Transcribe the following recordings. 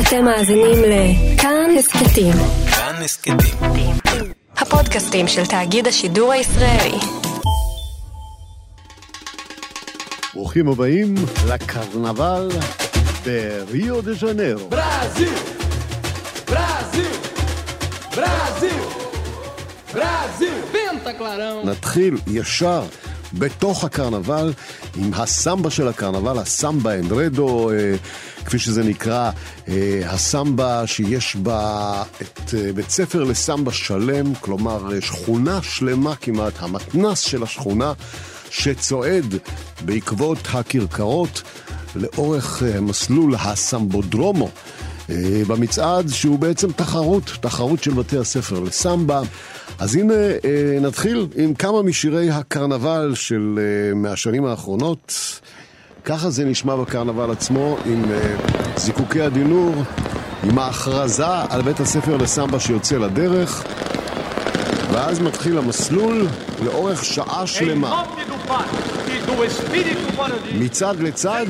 אתם מאזינים לכאן הסכתים. כאן הסכתים. הפודקאסטים של תאגיד השידור הישראלי. ברוכים הבאים לקרנבל בריו דה ז'נרו. Brasil! Brasil! Brasil! Brasil! Venta, Clarão! נתחיל ישר בתוך הקרנבל עם הסמבה של הקרנבל, הסמבה אנדרדו, אה, כפי שזה נקרא, אה, הסמבה שיש בה את אה, בית ספר לסמבה שלם, כלומר אה, שכונה שלמה כמעט, המתנס של השכונה, שצועד בעקבות הכרכרות לאורך אה, מסלול הסמבודרומו. אה, במצעד שהוא בעצם תחרות, תחרות של בתי הספר לסמבה. אז הנה אה, נתחיל עם כמה משירי הקרנבל של אה, מהשנים האחרונות. ככה זה נשמע בקרנבל עצמו עם זיקוקי הדינור, עם ההכרזה על בית הספר לסמבה שיוצא לדרך, ואז מתחיל המסלול לאורך שעה שלמה. מצד לצד.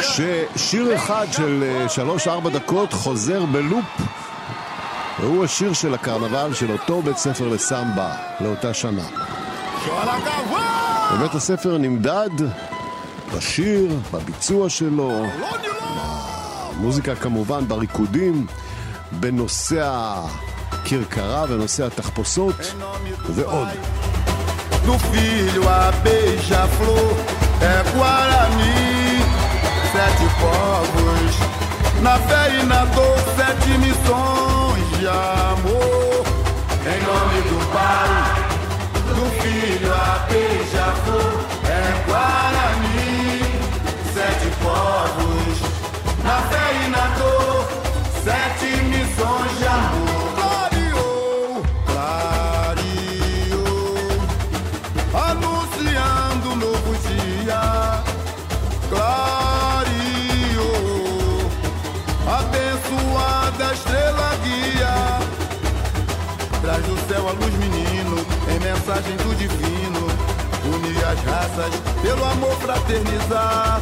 כששיר אחד של אה, שלוש-ארבע דקות חוזר בלופ והוא השיר של הקרנבל של אותו בית ספר לסמבה לאותה שנה. ובית הספר נמדד בשיר, בביצוע שלו, במוזיקה כמובן, בריקודים, בנושא הכרכרה ונושא התחפושות ועוד. do filho a beija-flor é Guarani, sete povos, na fé e na dor, sete missões mensagem do divino. Unir as raças pelo amor fraternizar.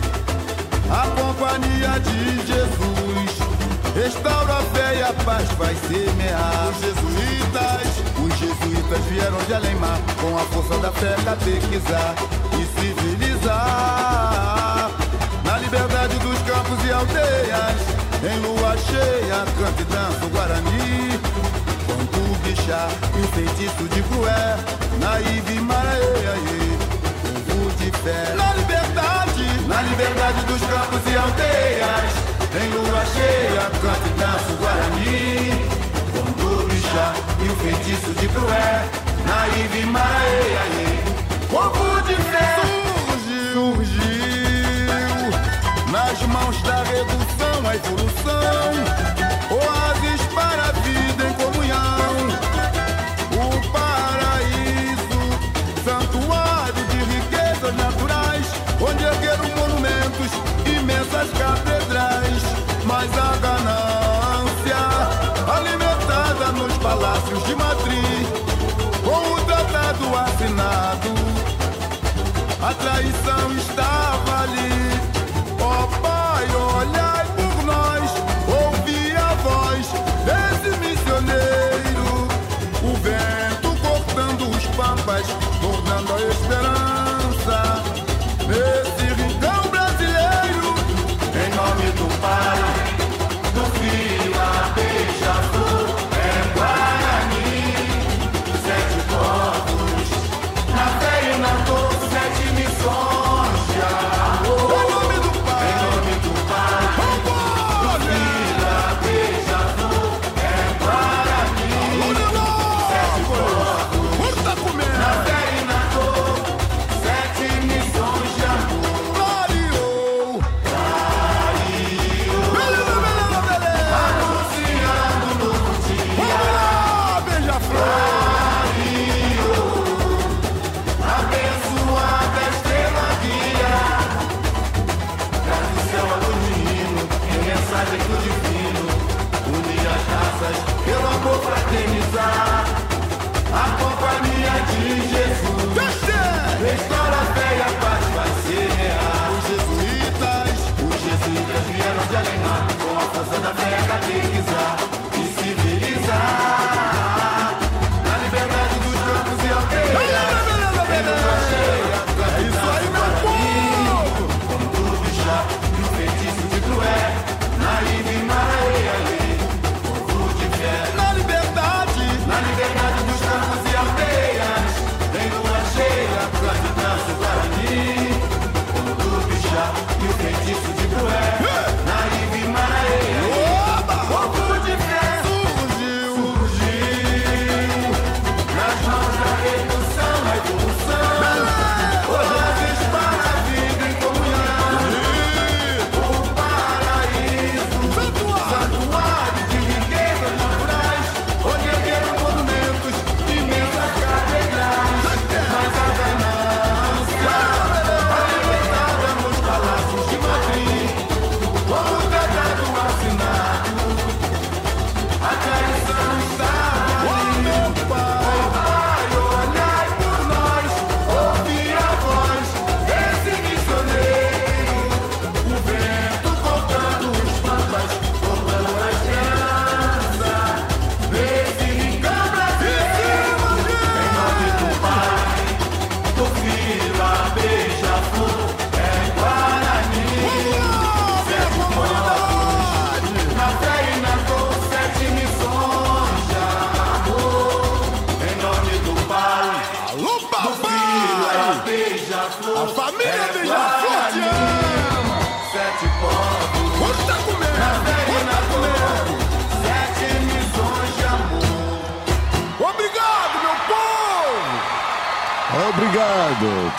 A companhia de Jesus restaura a fé e a paz vai semear. Os jesuítas, os jesuítas vieram de além-mar com a força da fé catequizar e civilizar. Na liberdade dos campos e aldeias, em lua cheia, canta e dança o Guarani. O bichar e o feitiço de crué, naive maraê, povo de fé. Na liberdade, na liberdade dos campos e aldeias, em lua cheia, canta e dança o Guarani. Quando o bichar e o feitiço de crué, naive maraê, povo de fé. Surgiu, surgiu, nas mãos da redução, a evolução, oásis para afinado. A traição estava ali.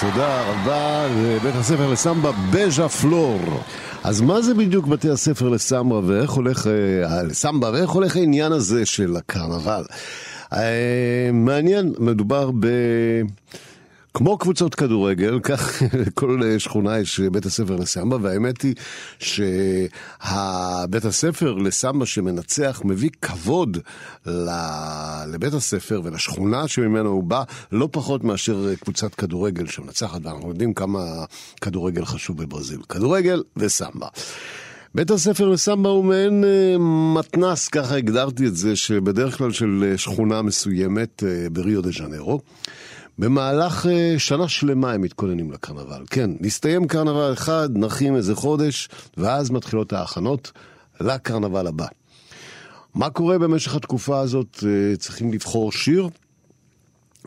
תודה רבה לבית הספר לסמבה בז'ה פלור. אז מה זה בדיוק בתי הספר לסמבה ואיך הולך, אה, לסמבה ואיך הולך העניין הזה של הקרנבל? אה, מעניין, מדובר ב... כמו קבוצות כדורגל, כך לכל שכונה יש בית הספר לסמבה, והאמת היא שהבית הספר לסמבה שמנצח מביא כבוד לבית הספר ולשכונה שממנו הוא בא, לא פחות מאשר קבוצת כדורגל שמנצחת, ואנחנו יודעים כמה כדורגל חשוב בברזיל. כדורגל וסמבה. בית הספר לסמבה הוא מעין אה, מתנס, ככה הגדרתי את זה, שבדרך כלל של שכונה מסוימת אה, בריו דה ז'נרו. במהלך uh, שנה שלמה הם מתכוננים לקרנבל. כן, נסתיים קרנבל אחד, נחים איזה חודש, ואז מתחילות ההכנות לקרנבל הבא. מה קורה במשך התקופה הזאת? Uh, צריכים לבחור שיר.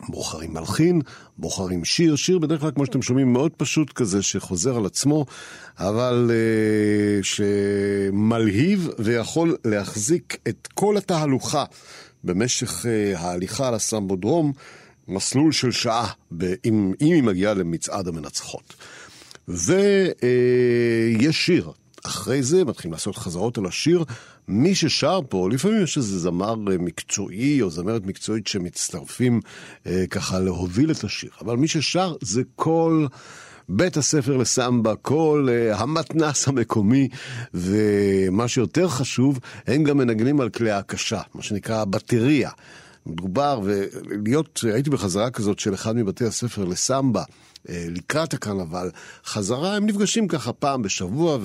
בוחרים מלחין, בוחרים שיר, שיר בדרך כלל כמו שאתם שומעים מאוד פשוט כזה שחוזר על עצמו, אבל uh, שמלהיב ויכול להחזיק את כל התהלוכה במשך uh, ההליכה על הסמבודרום מסלול של שעה, אם, אם היא מגיעה למצעד המנצחות. ויש אה, שיר. אחרי זה מתחילים לעשות חזרות על השיר. מי ששר פה, לפעמים יש איזה זמר אה, מקצועי או זמרת מקצועית שמצטרפים אה, ככה להוביל את השיר. אבל מי ששר זה כל... בית הספר לסמבה, כל uh, המתנס המקומי, ומה שיותר חשוב, הם גם מנגנים על כלי הקשה, מה שנקרא בטריה. מדובר, ולהיות, הייתי בחזרה כזאת של אחד מבתי הספר לסמבה. אה, לקראת הקרנבל, חזרה, הם נפגשים ככה פעם בשבוע,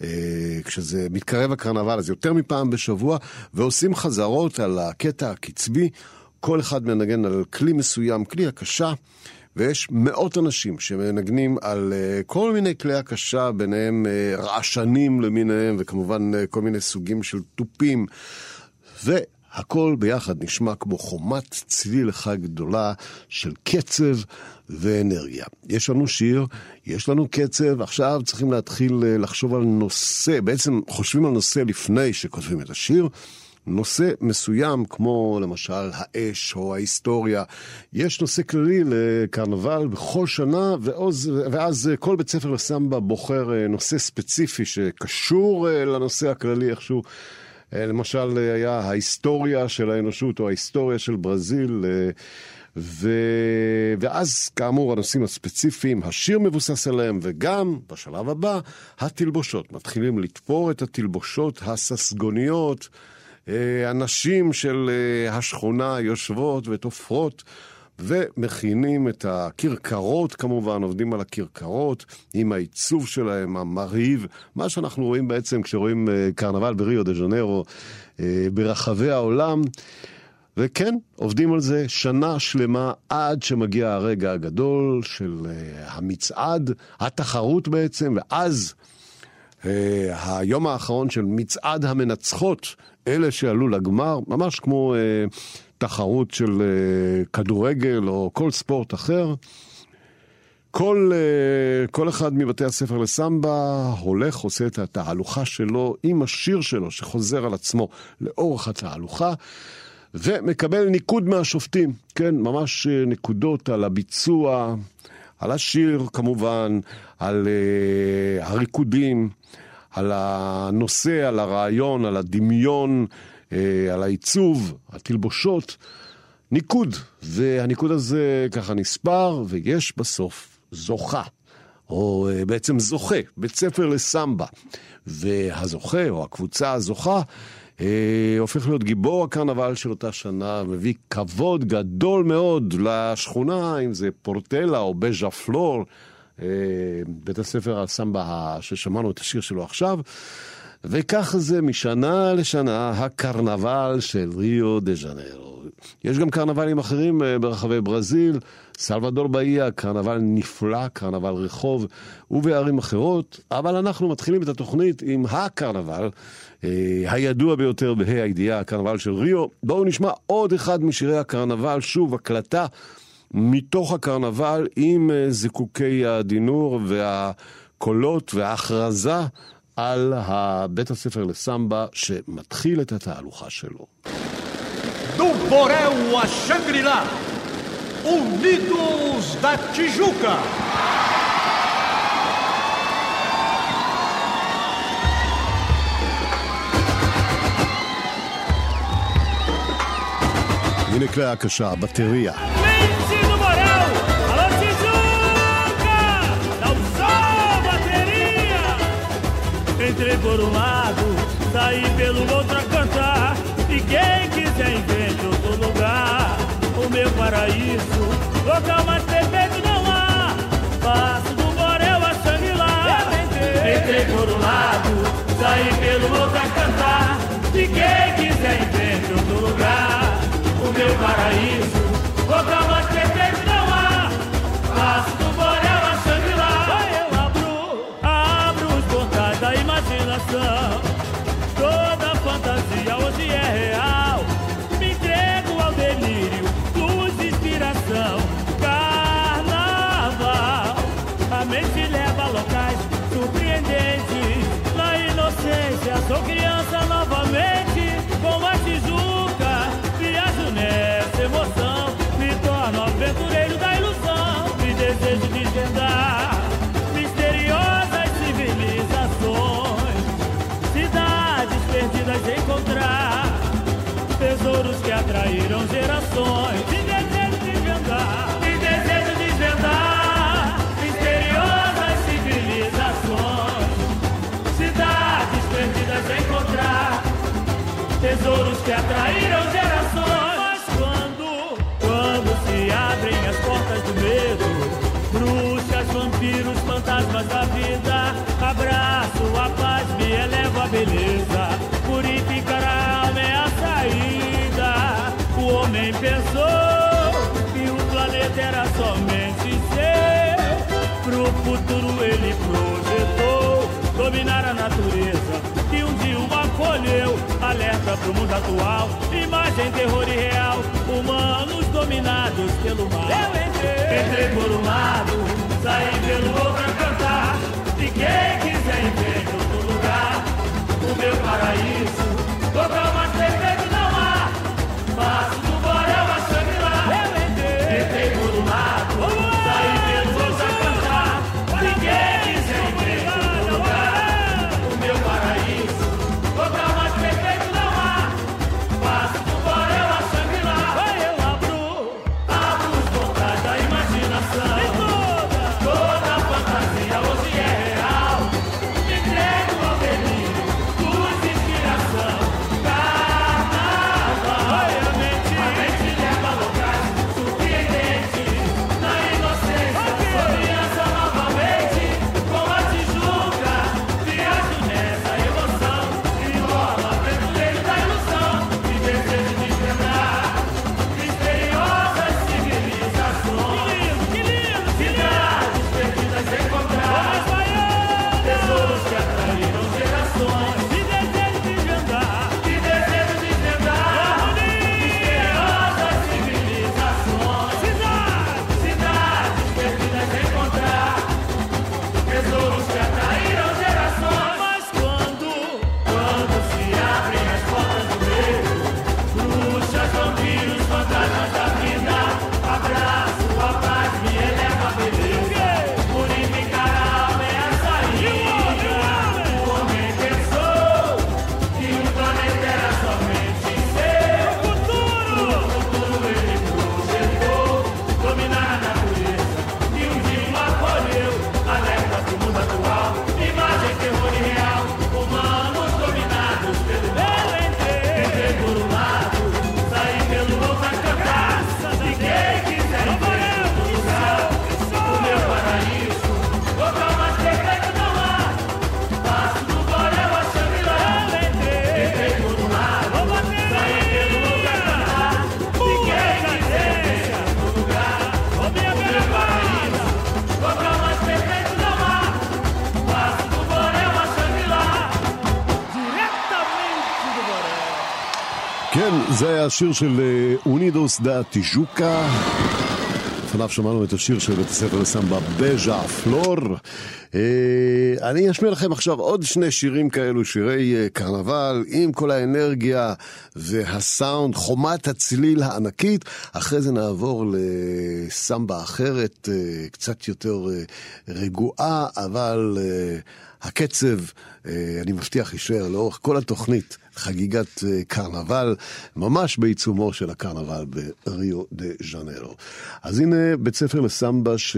וכשזה אה, מתקרב הקרנבל אז יותר מפעם בשבוע, ועושים חזרות על הקטע הקצבי, כל אחד מנגן על כלי מסוים, כלי הקשה. ויש מאות אנשים שמנגנים על uh, כל מיני כלי הקשה, ביניהם רעשנים למיניהם, וכמובן כל מיני סוגים של תופים. ו... הכל ביחד נשמע כמו חומת צליל אחד גדולה של קצב ואנרגיה. יש לנו שיר, יש לנו קצב, עכשיו צריכים להתחיל אה, לחשוב על נושא, בעצם חושבים על נושא לפני שכותבים את השיר. נושא מסוים, כמו למשל האש או ההיסטוריה. יש נושא כללי לקרנבל בכל שנה, ואז, ואז כל בית ספר לסמבה בוחר אה, נושא ספציפי שקשור אה, לנושא הכללי איכשהו. אה, למשל, אה, היה ההיסטוריה של האנושות, או ההיסטוריה של ברזיל, אה, ו... ואז, כאמור, הנושאים הספציפיים, השיר מבוסס עליהם, וגם, בשלב הבא, התלבושות. מתחילים לתפור את התלבושות הססגוניות. הנשים של השכונה יושבות ותופרות. ומכינים את הכרכרות כמובן, עובדים על הכרכרות עם העיצוב שלהם, המרהיב, מה שאנחנו רואים בעצם כשרואים אה, קרנבל בריו דה ז'נרו אה, ברחבי העולם. וכן, עובדים על זה שנה שלמה עד שמגיע הרגע הגדול של אה, המצעד, התחרות בעצם, ואז היום האחרון של מצעד המנצחות, אלה שעלו לגמר, ממש כמו תחרות של uh, כדורגל או כל ספורט אחר. כל, uh, כל אחד מבתי הספר לסמבה הולך, עושה את התהלוכה שלו עם השיר שלו שחוזר על עצמו לאורך התהלוכה. ומקבל ניקוד מהשופטים, כן, ממש uh, נקודות על הביצוע, על השיר כמובן, על uh, הריקודים, על הנושא, על הרעיון, על הדמיון, אה, על העיצוב, התלבושות, ניקוד. והניקוד הזה ככה נספר, ויש בסוף זוכה, או אה, בעצם זוכה, בית ספר לסמבה. והזוכה, או הקבוצה הזוכה, אה, הופך להיות גיבור הקרנבל של אותה שנה, מביא כבוד גדול מאוד לשכונה, אם זה פורטלה או בז'ה פלור, אה, בית הספר הסמבה ששמענו את השיר שלו עכשיו. וכך זה משנה לשנה הקרנבל של ריו דה ז'נרו. יש גם קרנבלים אחרים אה, ברחבי ברזיל, סלבדור באיה, קרנבל נפלא, קרנבל רחוב ובערים אחרות, אבל אנחנו מתחילים את התוכנית עם הקרנבל, אה, הידוע ביותר בה"א הידיעה, הקרנבל של ריו. בואו נשמע עוד אחד משירי הקרנבל, שוב, הקלטה. מתוך הקרנבל עם אה, זיקוקי הדינור והקולות וההכרזה על בית הספר לסמבה שמתחיל את התהלוכה שלו. דו דובורהו השנגרילה, אונידוס דה צ'יז'וקה. הנה כלי הקשה, בטריה. Entrei por um lado, saí pelo outro a cantar. E quem quiser invente outro lugar, o meu paraíso, local mais perfeito não há. Passo do Borel a Xangri-Lá. Entrei por um lado, saí pelo outro a cantar. E quem quiser invente outro lugar, o meu paraíso, local mais somente seu. Pro futuro ele projetou dominar a natureza que um dia o acolheu. Alerta pro mundo atual, imagem, terror e real. Humanos dominados pelo mal. Eu entrei, entrei por um lado, saí pelo outro a cantar. fiquei quem quiser, em outro lugar. O meu paraíso, total כן, זה היה השיר של אה, אונידוס דה טיז'וקה. לפניו שמענו את השיר של בית הספר לסמבה בז'ה פלור. אה, אני אשמיע לכם עכשיו עוד שני שירים כאלו, שירי אה, קרנבל, עם כל האנרגיה והסאונד, חומת הצליל הענקית. אחרי זה נעבור לסמבה אחרת, קצת יותר רגועה, אבל... הקצב, אני מבטיח, יישאר לאורך כל התוכנית חגיגת אה, קרנבל, ממש בעיצומו של הקרנבל בריו דה ז'נרו. אז הנה בית ספר לסמבה ש...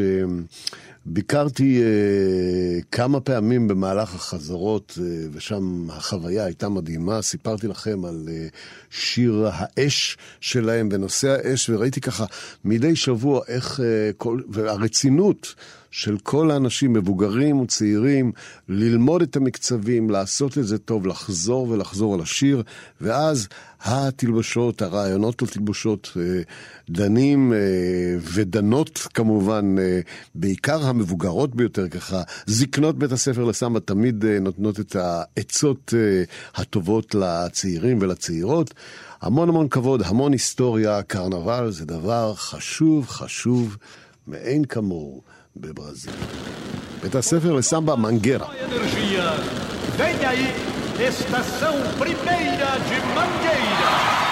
ביקרתי uh, כמה פעמים במהלך החזרות, uh, ושם החוויה הייתה מדהימה. סיפרתי לכם על uh, שיר האש שלהם בנושא האש, וראיתי ככה מדי שבוע איך uh, כל... והרצינות של כל האנשים, מבוגרים וצעירים, ללמוד את המקצבים, לעשות את זה טוב, לחזור ולחזור על השיר, ואז התלבשות, הרעיונות לתלבשות, אה, דנים אה, ודנות כמובן, אה, בעיקר המבוגרות ביותר ככה, זקנות בית הספר לסמבה תמיד נותנות את העצות הטובות לצעירים ולצעירות. המון המון כבוד, המון היסטוריה, קרנבל זה דבר חשוב, חשוב מאין כמוהו. בברזיל. בית הספר לסמבה מנגרה. Estação Primeira de Mangueira.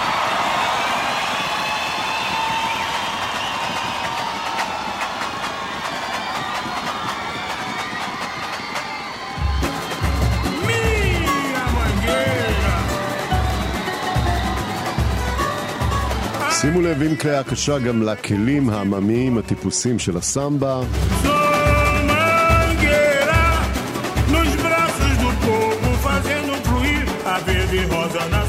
שימו לב עם כלי הקשה גם לכלים העממיים הטיפוסיים של הסמבה. Rosa na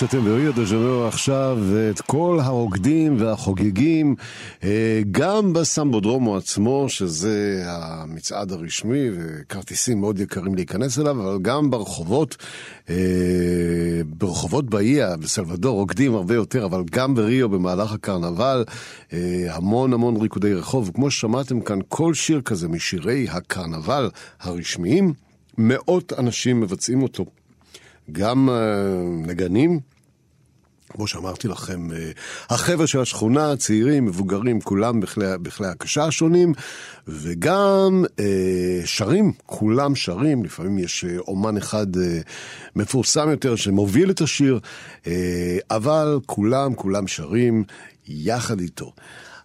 שאתם בריו דה ז'נרו עכשיו, ואת כל הרוקדים והחוגגים, אה, גם בסמבודרומו עצמו, שזה המצעד הרשמי, וכרטיסים מאוד יקרים להיכנס אליו, אבל גם ברחובות, אה, ברחובות באיה, בסלבדור, רוקדים הרבה יותר, אבל גם בריו במהלך הקרנבל, אה, המון המון ריקודי רחוב. כמו ששמעתם כאן, כל שיר כזה משירי הקרנבל הרשמיים, מאות אנשים מבצעים אותו. גם נגנים, כמו שאמרתי לכם, uh, החבר'ה של השכונה, צעירים, מבוגרים, כולם בכלי, בכלי הקשה השונים, וגם uh, שרים, כולם שרים, לפעמים יש uh, אומן אחד uh, מפורסם יותר שמוביל את השיר, uh, אבל כולם, כולם שרים יחד איתו.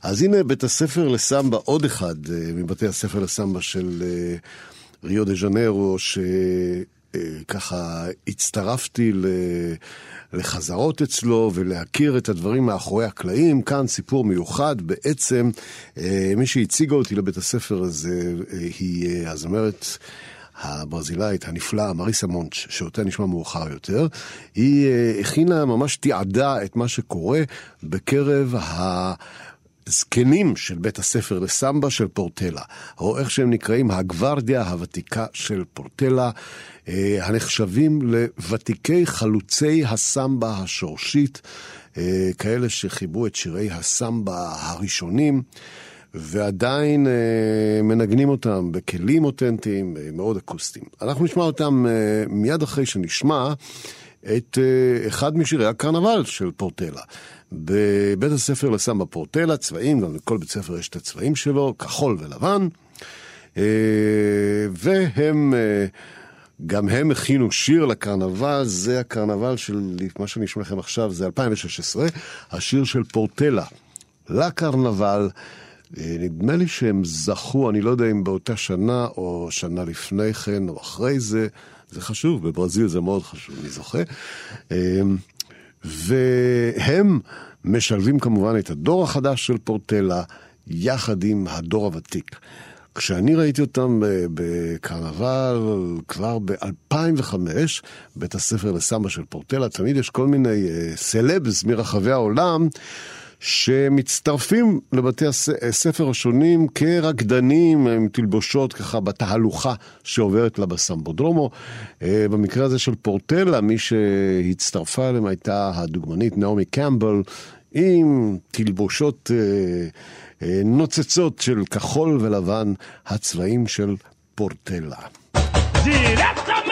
אז הנה בית הספר לסמבה, עוד אחד uh, מבתי הספר לסמבה של uh, ריו דה ז'נרו, ש... ככה הצטרפתי לחזרות אצלו ולהכיר את הדברים מאחורי הקלעים. כאן סיפור מיוחד, בעצם אה, מי שהציגה אותי לבית הספר הזה אה, היא אה, הזמרת הברזילאית הנפלאה, מריסה מונץ', שאותה נשמע מאוחר יותר. היא הכינה, ממש תיעדה את מה שקורה בקרב ה... זקנים של בית הספר לסמבה של פורטלה, או איך שהם נקראים, הגוורדיה הוותיקה של פורטלה. אה, הנחשבים לוותיקי חלוצי הסמבה השורשית, אה, כאלה שחיברו את שירי הסמבה הראשונים. ועדיין אה, מנגנים אותם בכלים אותנטיים מאוד אקוסטיים. אנחנו נשמע אותם מיד אחרי שנשמע את אחד משירי הקרנבל של פורטלה. בבית הספר לסמבה פורטלה, צבעים, גם לכל בית ספר יש את הצבעים שלו, כחול ולבן, והם גם הם הכינו שיר לקרנבל, זה הקרנבל של מה שאני אשמע לכם עכשיו, זה 2016, השיר של פורטלה לקרנבל. אה, נדמה לי שהם זכו, אני לא יודע אם באותה שנה או שנה לפני כן או אחרי זה, זה חשוב, בברזיל זה מאוד חשוב, אני זוכה. אה, והם משלבים כמובן את הדור החדש של פורטלה יחד עם הדור הוותיק. כשאני ראיתי אותם בקרנבל כבר ב-2005, בית הספר לסמבה של פורטלה, תמיד יש כל מיני אה, סלבס מרחבי העולם. שמצטרפים לבתי הספר השונים כרקדנים עם תלבושות ככה בתהלוכה שעוברת לה בסמבודרומו. אה, במקרה הזה של פורטלה, מי שהצטרפה אליהם הייתה הדוגמנית נעמי קמבל עם תלבושות... אה, נוצצות של כחול ולבן, הצבעים של פורטלה. ספיישל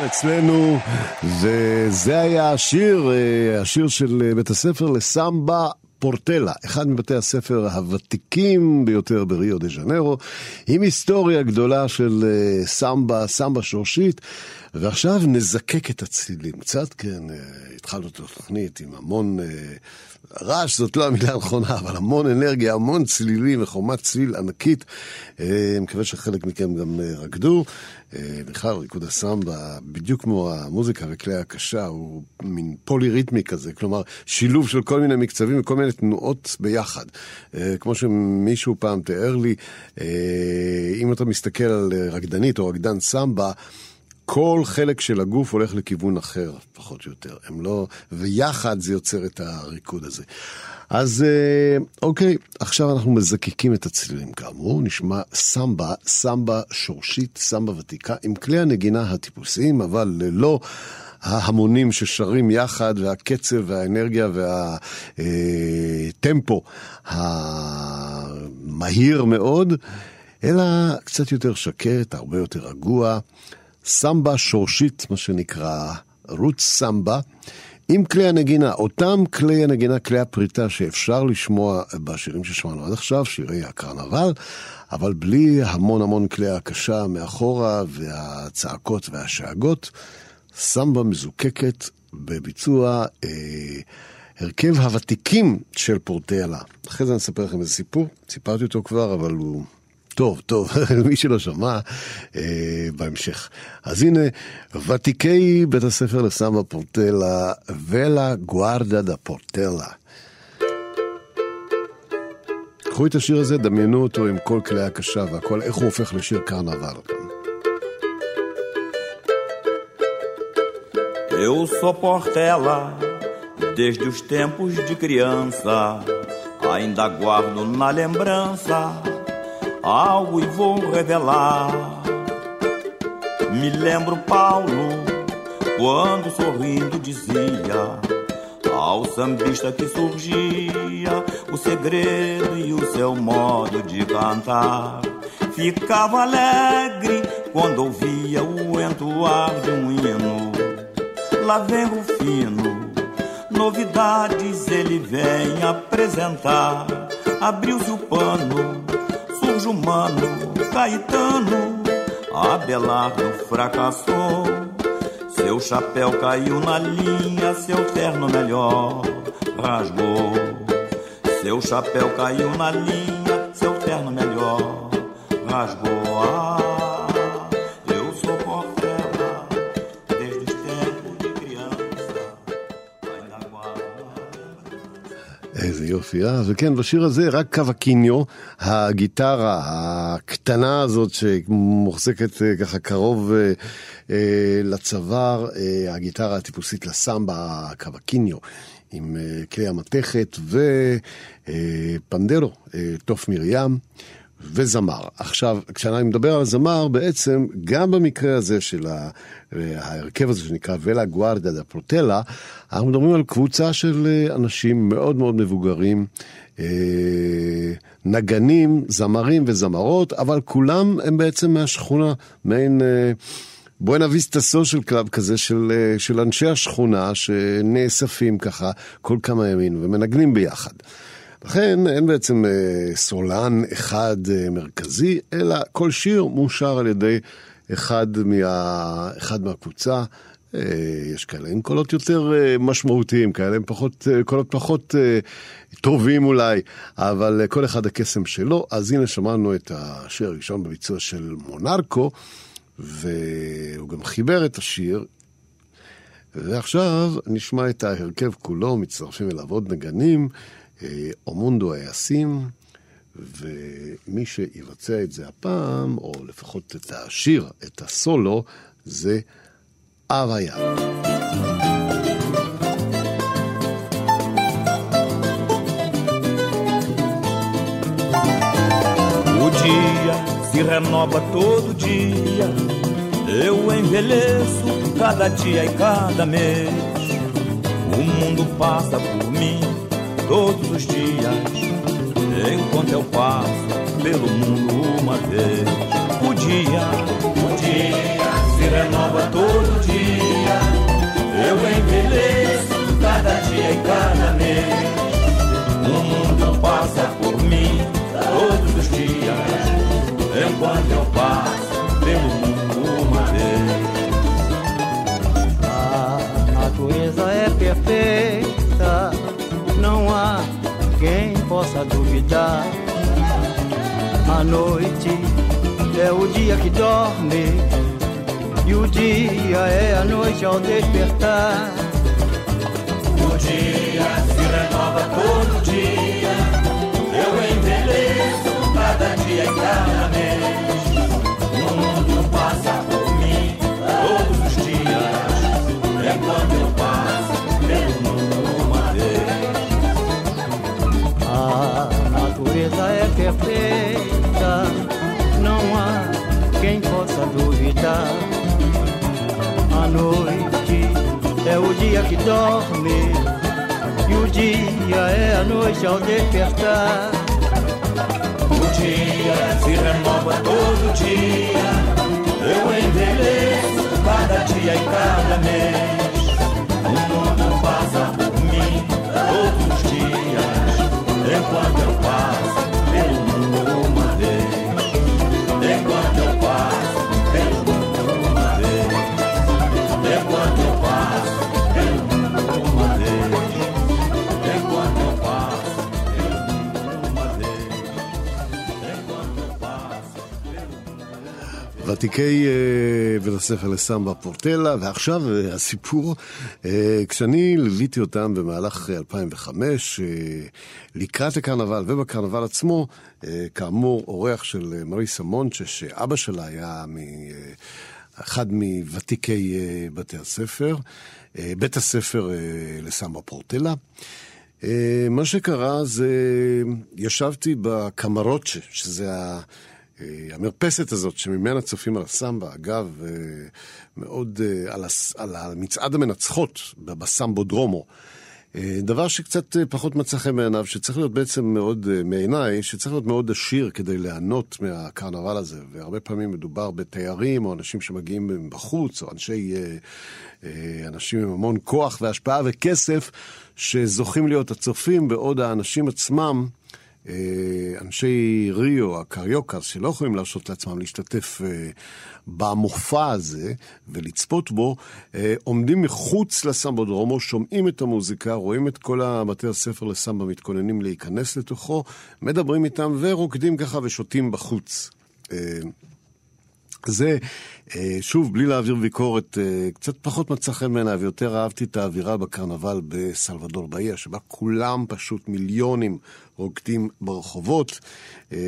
קרנבל אצלנו, וזה היה השיר, אה, השיר של אה, בית הספר לסמבה פורטלה, אחד מבתי הספר הוותיקים ביותר בריו דה ז'נרו, עם היסטוריה גדולה של אה, סמבה, סמבה שורשית. ועכשיו נזקק את הצלילים. קצת, כן, התחלנו את התוכנית עם המון רעש זאת לא המילה הנכונה, אבל המון אנרגיה, המון צלילים וחומת צליל ענקית. אני מקווה שחלק מכם גם רקדו. אה, בכלל ריקוד הסמבה, בדיוק כמו המוזיקה וכלי הקשה, הוא מין פוליריתמי כזה, כלומר שילוב של כל מיני מקצבים וכל מיני תנועות ביחד. אה, כמו שמישהו פעם תיאר לי, אה, אם אתה מסתכל על רקדנית או רקדן סמבה, כל חלק של הגוף הולך לכיוון אחר, פחות או יותר. הם לא... ויחד זה יוצר את הריקוד הזה. אז אה, אוקיי, עכשיו אנחנו מזקקים את הצלילים כאמור, נשמע סמבה, סמבה שורשית, סמבה ותיקה, עם כלי הנגינה הטיפוסיים, אבל ללא... ההמונים ששרים יחד, והקצב והאנרגיה והטמפו המהיר מאוד, אלא קצת יותר שקט, הרבה יותר רגוע. סמבה שורשית, מה שנקרא רות סמבה. עם כלי הנגינה, אותם כלי הנגינה, כלי הפריטה שאפשר לשמוע בשירים ששמענו עד עכשיו, שירי הקרנבל, אבל בלי המון המון כלי הקשה מאחורה והצעקות והשאגות, סמבה מזוקקת בביצוע אה, הרכב הוותיקים של פורטלה. אחרי זה אני אספר לכם איזה סיפור, סיפרתי אותו כבר, אבל הוא טוב, טוב, מי שלא שמע, אה, בהמשך. אז הנה, ותיקי בית הספר לסמבה פורטלה ולה גוארדה דה פורטלה. קחו את השיר הזה, דמיינו אותו עם כל כלי הקשה והכל, איך הוא הופך לשיר קרנבל. Eu sou Portela, desde os tempos de criança, ainda guardo na lembrança algo e vou revelar. Me lembro Paulo, quando sorrindo dizia ao sambista que surgia o segredo e o seu modo de cantar. Ficava alegre quando ouvia o entoar de um hino. Lá vem o fino, novidades ele vem apresentar. Abriu-se o pano Anjo Mano, Caetano, Abelardo fracassou. Seu chapéu caiu na linha, seu terno melhor rasgou. Seu chapéu caiu na linha, seu terno melhor rasgou. Ah, יופי, אה? וכן, בשיר הזה רק קווקיניו, הגיטרה הקטנה הזאת שמוחזקת אה, ככה קרוב אה, אה, לצוואר, אה, הגיטרה הטיפוסית לסמבה, הקווקיניו. עם אה, כלי המתכת ופנדרו, אה, אה, תוף מרים. וזמר. עכשיו, כשאני מדבר על זמר, בעצם גם במקרה הזה של ההרכב הזה שנקרא ולה גוארדה דה פורטלה, אנחנו מדברים על קבוצה של אה, אנשים מאוד מאוד מבוגרים, אה, נגנים, זמרים וזמרות, אבל כולם הם בעצם מהשכונה, מעין... אה, בואנה ויסטה סושיאל קלאב כזה של, של אנשי השכונה שנאספים ככה כל כמה ימים ומנגנים ביחד. לכן אין בעצם אה, סולן אחד אה, מרכזי, אלא כל שיר מושר על ידי אחד, מה, אחד מהקבוצה. אה, יש כאלה עם קולות יותר משמעותיים, כאלה עם פחות, קולות פחות טובים אולי, אבל כל אחד הקסם שלו. אז הנה שמענו את השיר הראשון בביצוע של מונרקו, והוא גם חיבר את השיר. ועכשיו נשמע את ההרכב כולו, מצטרפים אליו עוד נגנים. אומונדו היאסים, ומי שיבצע את זה הפעם, או לפחות את השיר, את הסולו, זה הוויה. O se renova todo dia. Eu envelheço cada dia e cada mês. O mundo passa por mim todos os dias, enquanto eu passo pelo mundo uma vez. O dia, o dia se renova todo dia. Eu envelheço cada dia e cada mês. O mundo passa por mim todos os dias. Enquanto eu passo possa duvidar. A noite é o dia que dorme, e o dia é a noite ao despertar. O dia se renova todo dia. Eu envelheço cada dia e natureza é perfeita, não há quem possa duvidar. A noite é o dia que dorme, e o dia é a noite ao despertar. O dia se renova todo dia. Eu envelheço cada dia e cada mês. O mundo passa por mim todos os dias. Enquanto eu passo ותיקי אה, בית הספר לסמבה פורטלה, ועכשיו אה, הסיפור, אה, כשאני ליוויתי אותם במהלך אה, 2005, אה, לקראת הקרנבל ובקרנבל עצמו, אה, כאמור, אורח של אה, מריסה מונצ'ה, שאבא שלה היה מ, אה, אחד מוותיקי אה, בתי הספר, אה, בית הספר אה, לסמבה פורטלה. אה, מה שקרה זה, ישבתי בקמרוצ'ה, שזה ה... אה, המרפסת הזאת שממנה צופים על הסמבה, אגב, אה, מאוד אה, על, הס, על המצעד המנצחות בסמבודרומו. אה, דבר שקצת אה, פחות מצא חן בעיניו, שצריך להיות בעצם מאוד, אה, מעיניי, שצריך להיות מאוד עשיר כדי ליהנות מהקרנבל הזה. והרבה פעמים מדובר בתיירים או אנשים שמגיעים מבחוץ, או אנשי, אה, אה, אנשים עם המון כוח והשפעה וכסף, שזוכים להיות הצופים, בעוד האנשים עצמם, אה, אנשי ריו, הקריוקס, שלא יכולים להרשות לעצמם להשתתף אה, במופע הזה ולצפות בו, אה, עומדים מחוץ לסמבודרומו, שומעים את המוזיקה, רואים את כל בתי הספר לסמבה מתכוננים להיכנס לתוכו, מדברים איתם ורוקדים ככה ושותים בחוץ. אה, זה, אה, שוב, בלי להעביר ביקורת, אה, קצת פחות מצא חן בעיניי, ויותר אהבתי את האווירה בקרנבל בסלבדור באיה, שבה כולם פשוט מיליונים רוקדים ברחובות, אה,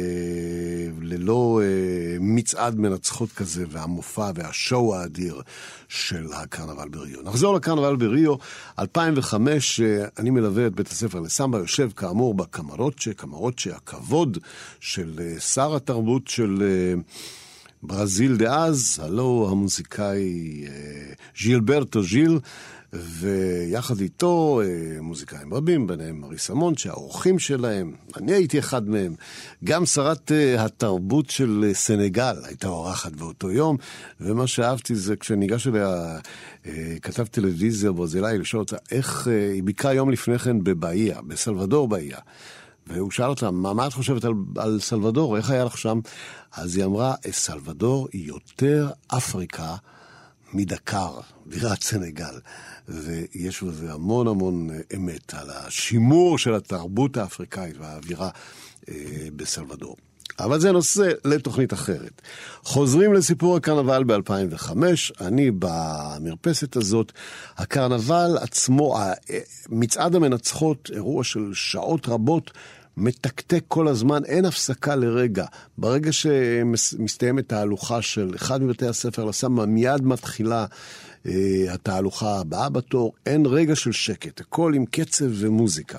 ללא אה, מצעד מנצחות כזה, והמופע והשואו האדיר של הקרנבל בריו. נחזור לקרנבל בריו, 2005, אה, אני מלווה את בית הספר לסמבה, יושב כאמור בקמרוצ'ה, קמרוצ'ה הכבוד של אה, שר התרבות של... אה, ברזיל דאז, הלו המוזיקאי אה, ז'ילברטו ז'יל, ויחד איתו אה, מוזיקאים רבים, ביניהם מריסה מונט, שהאורחים שלהם, אני הייתי אחד מהם. גם שרת אה, התרבות של אה, סנגל הייתה אורחת באותו יום, ומה שאהבתי זה כשניגש אליה כתב טלוויזיה ברזילאי לשאול אותה איך, היא ביקרה יום לפני כן בבאיה, בסלבדור באיה. והוא שאל אותה, מה, מה את חושבת על, על סלבדור? איך היה לך שם? אז היא אמרה, סלבדור היא יותר אפריקה מדקר, בירת סנגל. ויש בזה המון המון אה, אמת על השימור של התרבות האפריקאית והאווירה אה, בסלבדור. אבל זה נושא לתוכנית אחרת. חוזרים לסיפור הקרנבל ב-2005, אני במרפסת הזאת. הקרנבל עצמו, ה- מצעד המנצחות, אירוע של שעות רבות, מתקתק כל הזמן, אין הפסקה לרגע. ברגע שמסתיימת תהלוכה של אחד מבתי הספר לסמה, מיד מתחילה אה, התהלוכה הבאה בתור, אין רגע של שקט, הכל עם קצב ומוזיקה.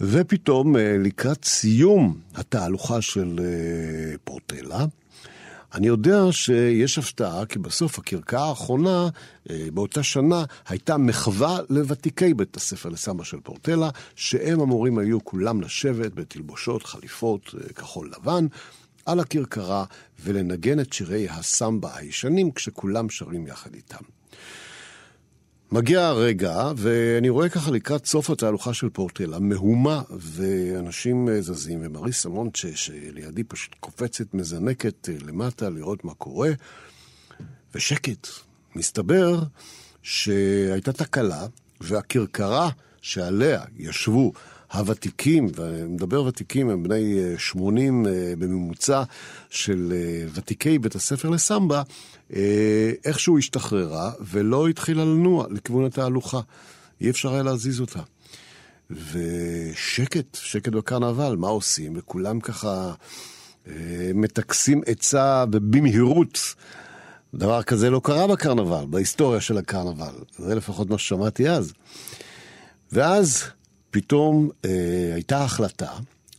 ופתאום, אה, לקראת סיום התהלוכה של אה, פורטלה, אני יודע שיש הפתעה, כי בסוף הקרקעה האחרונה, אה, באותה שנה, הייתה מחווה לוותיקי בית הספר לסמבה של פורטלה, שהם אמורים היו כולם לשבת בתלבושות, חליפות, אה, כחול לבן, על הכרכרה ולנגן את שירי הסמבה הישנים כשכולם שרים יחד איתם. מגיע הרגע, ואני רואה ככה לקראת סוף התהלוכה של פורטלה, מהומה, ואנשים אה, זזים, ומריסה מונצ'ה, שלידי פשוט קופצת, מזנקת אה, למטה לראות מה קורה, ושקט. מסתבר שהייתה תקלה, והכרכרה שעליה ישבו הוותיקים, ואני מדבר ותיקים, הם בני 80 אה, בממוצע של ותיקי בית הספר לסמבה, אה, איכשהו השתחררה ולא התחילה לנוע לכיוון התהלוכה. אי אפשר היה להזיז אותה. ושקט, שקט בקרנבל, מה עושים? וכולם ככה אה, מטכסים עצה ובמהירות. דבר כזה לא קרה בקרנבל, בהיסטוריה של הקרנבל. זה לפחות מה ששמעתי אז. ואז פתאום אה, הייתה החלטה,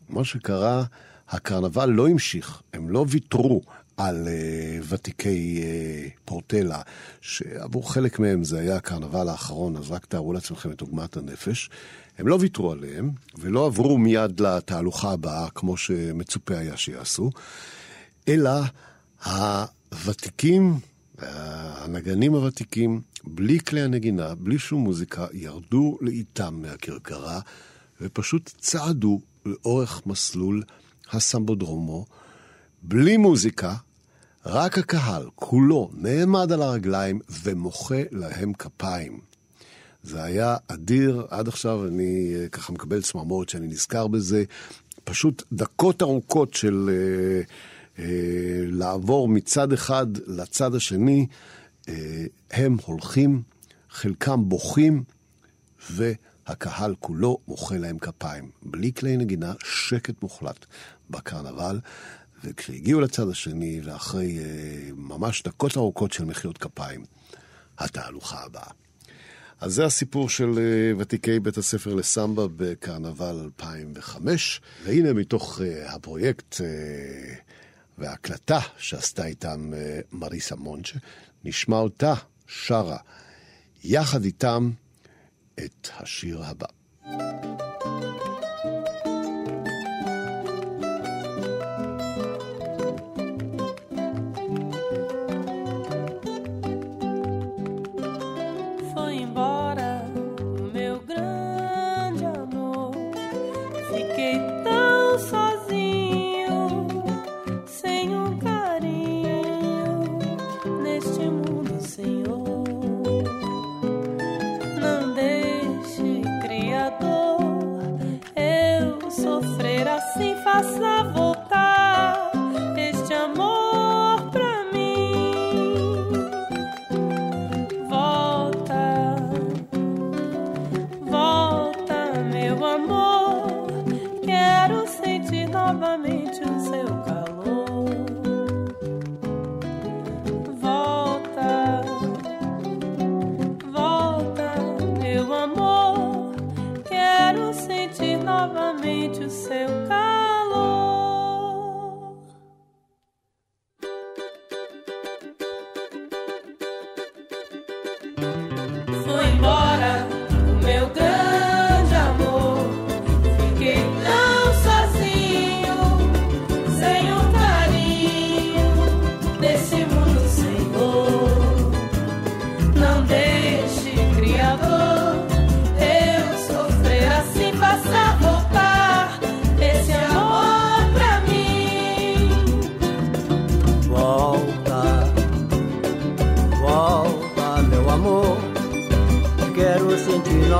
מה שקרה, הקרנבל לא המשיך, הם לא ויתרו על uh, ותיקי uh, פורטלה, שעבור חלק מהם זה היה הקרנבל האחרון, אז רק תארו לעצמכם את עוגמת הנפש. הם לא ויתרו עליהם, ולא עברו מיד לתהלוכה הבאה, כמו שמצופה היה שיעשו, אלא הוותיקים, הנגנים הוותיקים, בלי כלי הנגינה, בלי שום מוזיקה, ירדו לאיתם מהכרכרה, ופשוט צעדו לאורך מסלול הסמבודרומו. בלי מוזיקה, רק הקהל כולו נעמד על הרגליים ומוחא להם כפיים. זה היה אדיר, עד עכשיו אני אה, ככה מקבל צמרמורת שאני נזכר בזה. פשוט דקות ארוכות של אה, אה, לעבור מצד אחד לצד השני, אה, הם הולכים, חלקם בוכים, והקהל כולו מוחא להם כפיים. בלי כלי נגינה, שקט מוחלט בקרנבל. וכשהגיעו לצד השני, ואחרי אה, ממש דקות ארוכות של מחיאות כפיים, התהלוכה הבאה. אז זה הסיפור של אה, ותיקי בית הספר לסמבה בקרנבל 2005, והנה מתוך אה, הפרויקט אה, וההקלטה שעשתה איתם אה, מריסה מונצ'ה, נשמע אותה שרה יחד איתם את השיר הבא.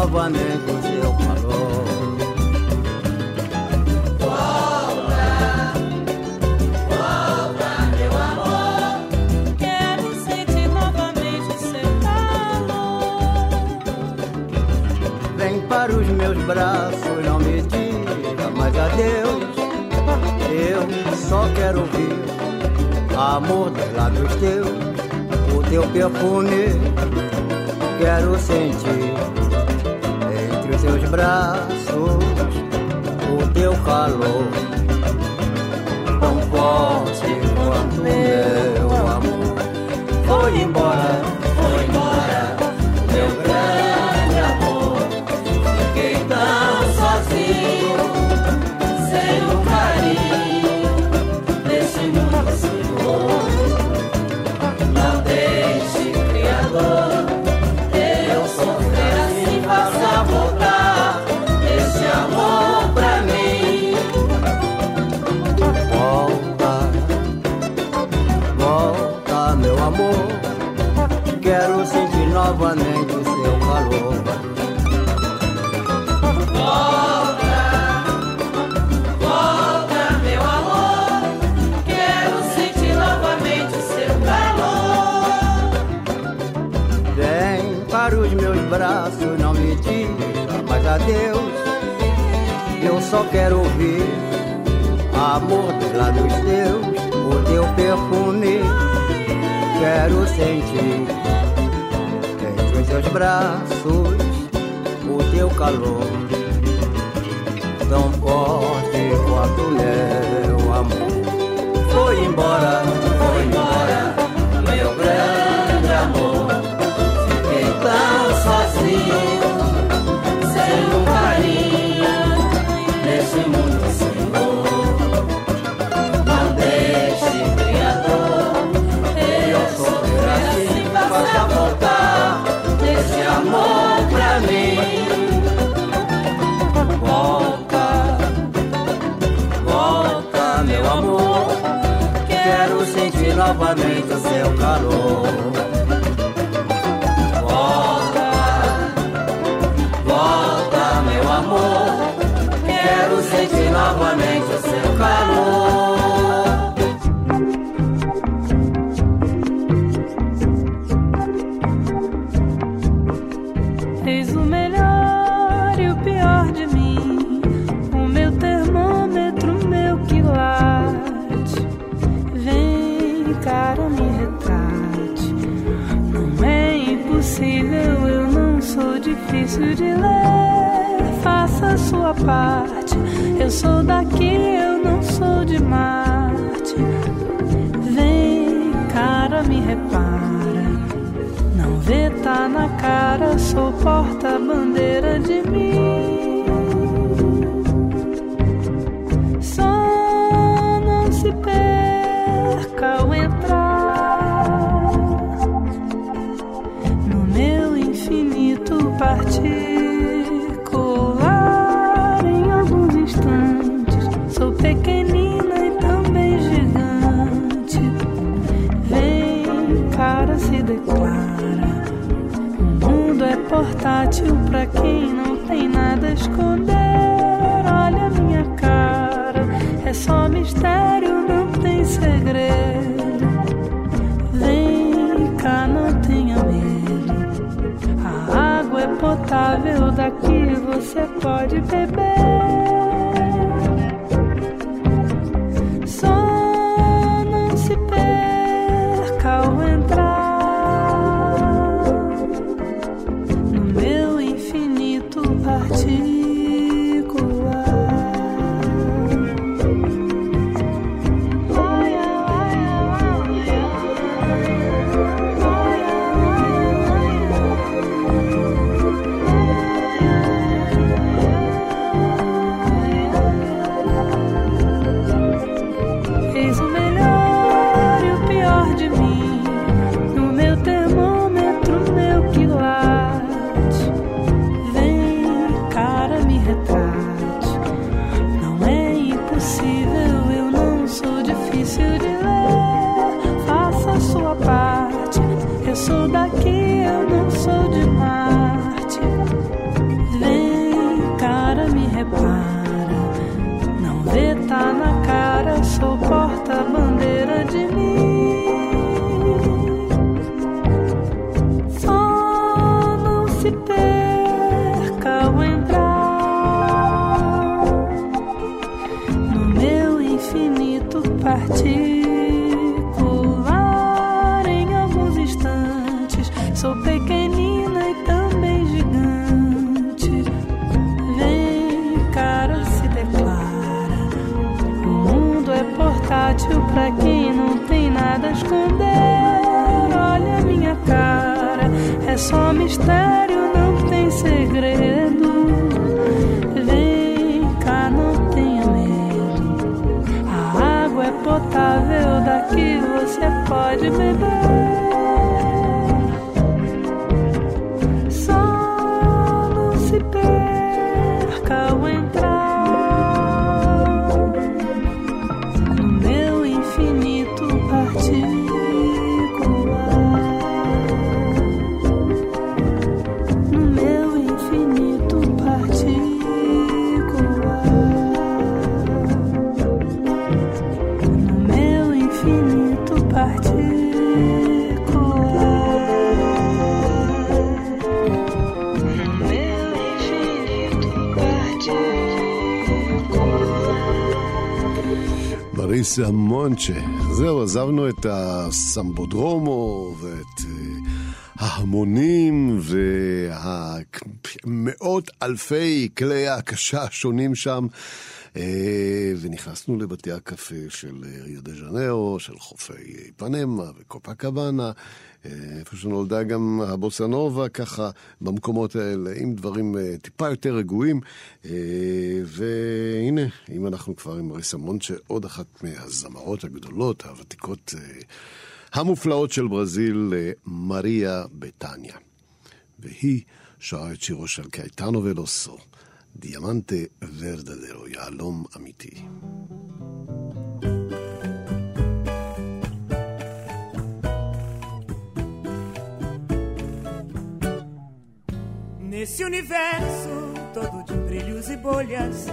O seu calor. Vem para os meus braços, não me diga mais adeus. Eu só quero ouvir amor dos lábios teus, o teu perfume. Quero sentir teus braços o teu calor. Tão forte quanto meu amor. Foi embora, Deus, eu só quero ouvir amor dos lábios teus, o teu perfume. Quero sentir entre os teus braços o teu calor, tão forte quanto meu amor. Foi embora, foi embora, novamente o seu calor. Daqui, eu não sou de Marte. Vem, cara, me repara. Não vê, tá na cara, sou porta-bandeira portátil pra quem não tem nada a esconder. Olha minha cara, é só mistério, não tem segredo. Vem cá, não tenha medo. A água é potável, daqui você pode beber. Se perca ao entrar no meu infinito particular. Em alguns instantes, sou pequenina e também gigante. Vem, cara, se declara. O mundo é portátil pra quem não tem nada a esconder. Olha minha cara, é só mistério, segredo. Vem cá, não tenha medo. A água é potável, daqui você pode beber. מריסה מונצ'ה. זהו, עזבנו את הסמבודרומו ואת uh, ההמונים והמאות אלפי כלי ההקשה השונים שם. אה, ונכנסנו לבתי הקפה של אה, ריו דה ז'נרו, של חופי פנמה וקופה קבאנה, אה, איפה שנולדה גם הבוסנובה, ככה, במקומות האלה, עם דברים טיפה יותר רגועים. והנה, אם אנחנו כבר עם מריסה מונצ'ה, עוד אחת מהזמרות הגדולות, הוותיקות, המופלאות של ברזיל, מריה בטניה. והיא שרה את שירו של קייטנו ולוסו. דיאמנטה ורדדרו, יהלום אמיתי. Nesse universo todo de brilhos e bolhas,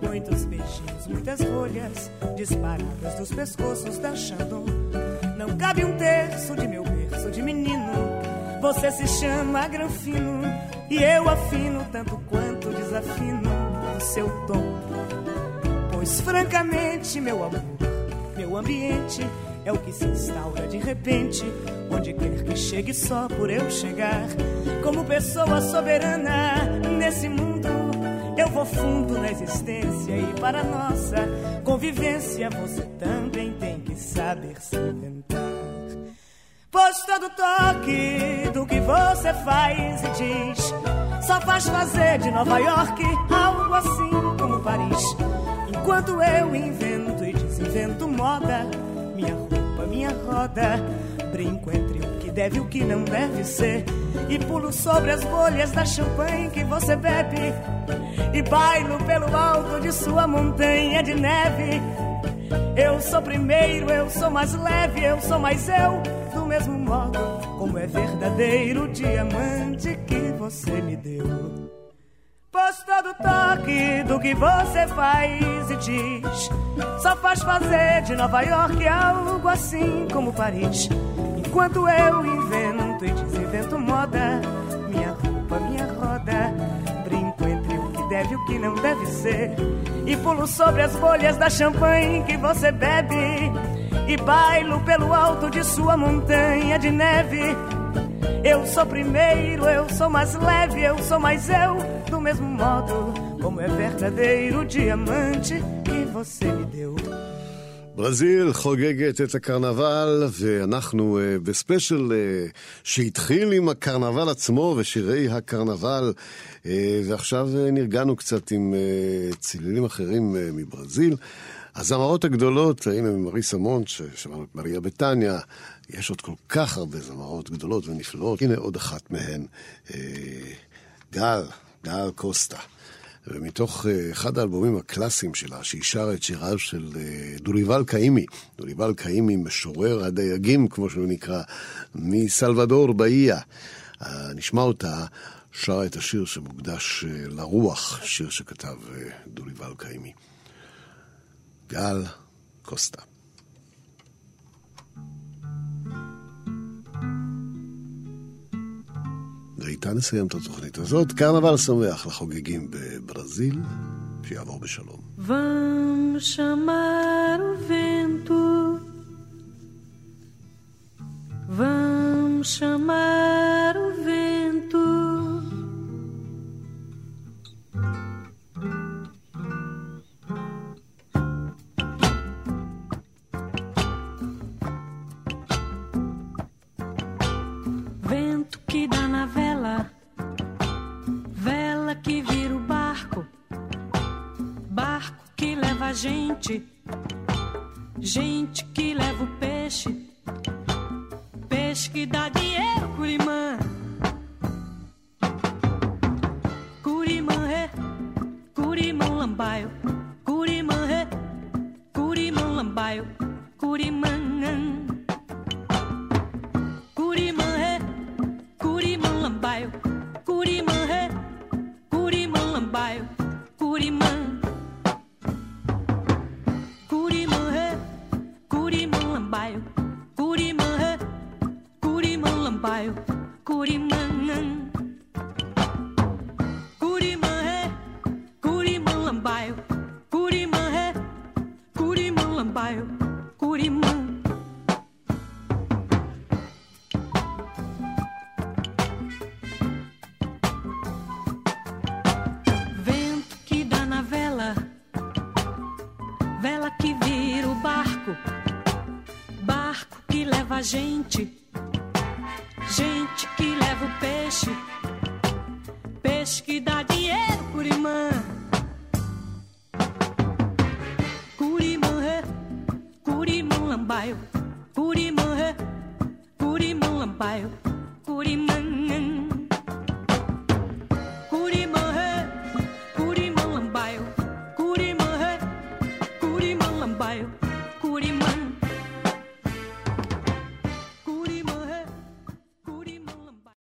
muitos beijinhos, muitas folhas disparadas dos pescoços da Chandon. Não cabe um terço de meu berço de menino. Você se chama Granfino e eu afino tanto quanto desafino o seu tom. Pois francamente, meu amor, meu ambiente é o que se instaura de repente, onde quer que chegue só por eu chegar. Como pessoa soberana nesse mundo, eu vou fundo na existência e para nossa convivência você também tem que saber se inventar. Pois todo toque do que você faz e diz só faz fazer de Nova York algo assim como Paris. Enquanto eu invento e desinvento moda, minha roupa, minha roda, brinco entre o que deve e o que não deve ser. E pulo sobre as bolhas da champanhe que você bebe. E bailo pelo alto de sua montanha de neve. Eu sou primeiro, eu sou mais leve, eu sou mais eu, do mesmo modo como é verdadeiro o diamante que você me deu. Pois todo toque do que você faz e diz só faz fazer de Nova York algo assim como Paris. Enquanto eu invento e desinvento moda, minha roupa, minha roda, brinco entre o que deve e o que não deve ser. E pulo sobre as bolhas da champanhe que você bebe. E bailo pelo alto de sua montanha de neve. Eu sou primeiro, eu sou mais leve, eu sou mais eu, do mesmo modo como é verdadeiro diamante que você me deu. ברזיל חוגגת את הקרנבל, ואנחנו uh, בספיישל uh, שהתחיל עם הקרנבל עצמו ושירי הקרנבל, uh, ועכשיו uh, נרגענו קצת עם uh, צלילים אחרים uh, מברזיל. הזמרות הגדולות, הנה מריסה מונט, ששמענו את מריה בטניה, יש עוד כל כך הרבה זמרות גדולות ונפלאות. הנה עוד אחת מהן, אה, גל, גל קוסטה. ומתוך אה, אחד האלבומים הקלאסיים שלה, שהיא שרה את שיריו של אה, דוריבל קאימי. דוריבל קאימי, משורר הדייגים, כמו שהוא נקרא, מסלבדור באיה. נשמע אותה, שרה את השיר שמוקדש לרוח, שיר שכתב דוריבל קאימי. גל קוסטה. ואיתה נסיים את התוכנית הזאת. קרנבל שמח לחוגגים בברזיל, שיעבור בשלום. Vamos chamar o vento, gente, gente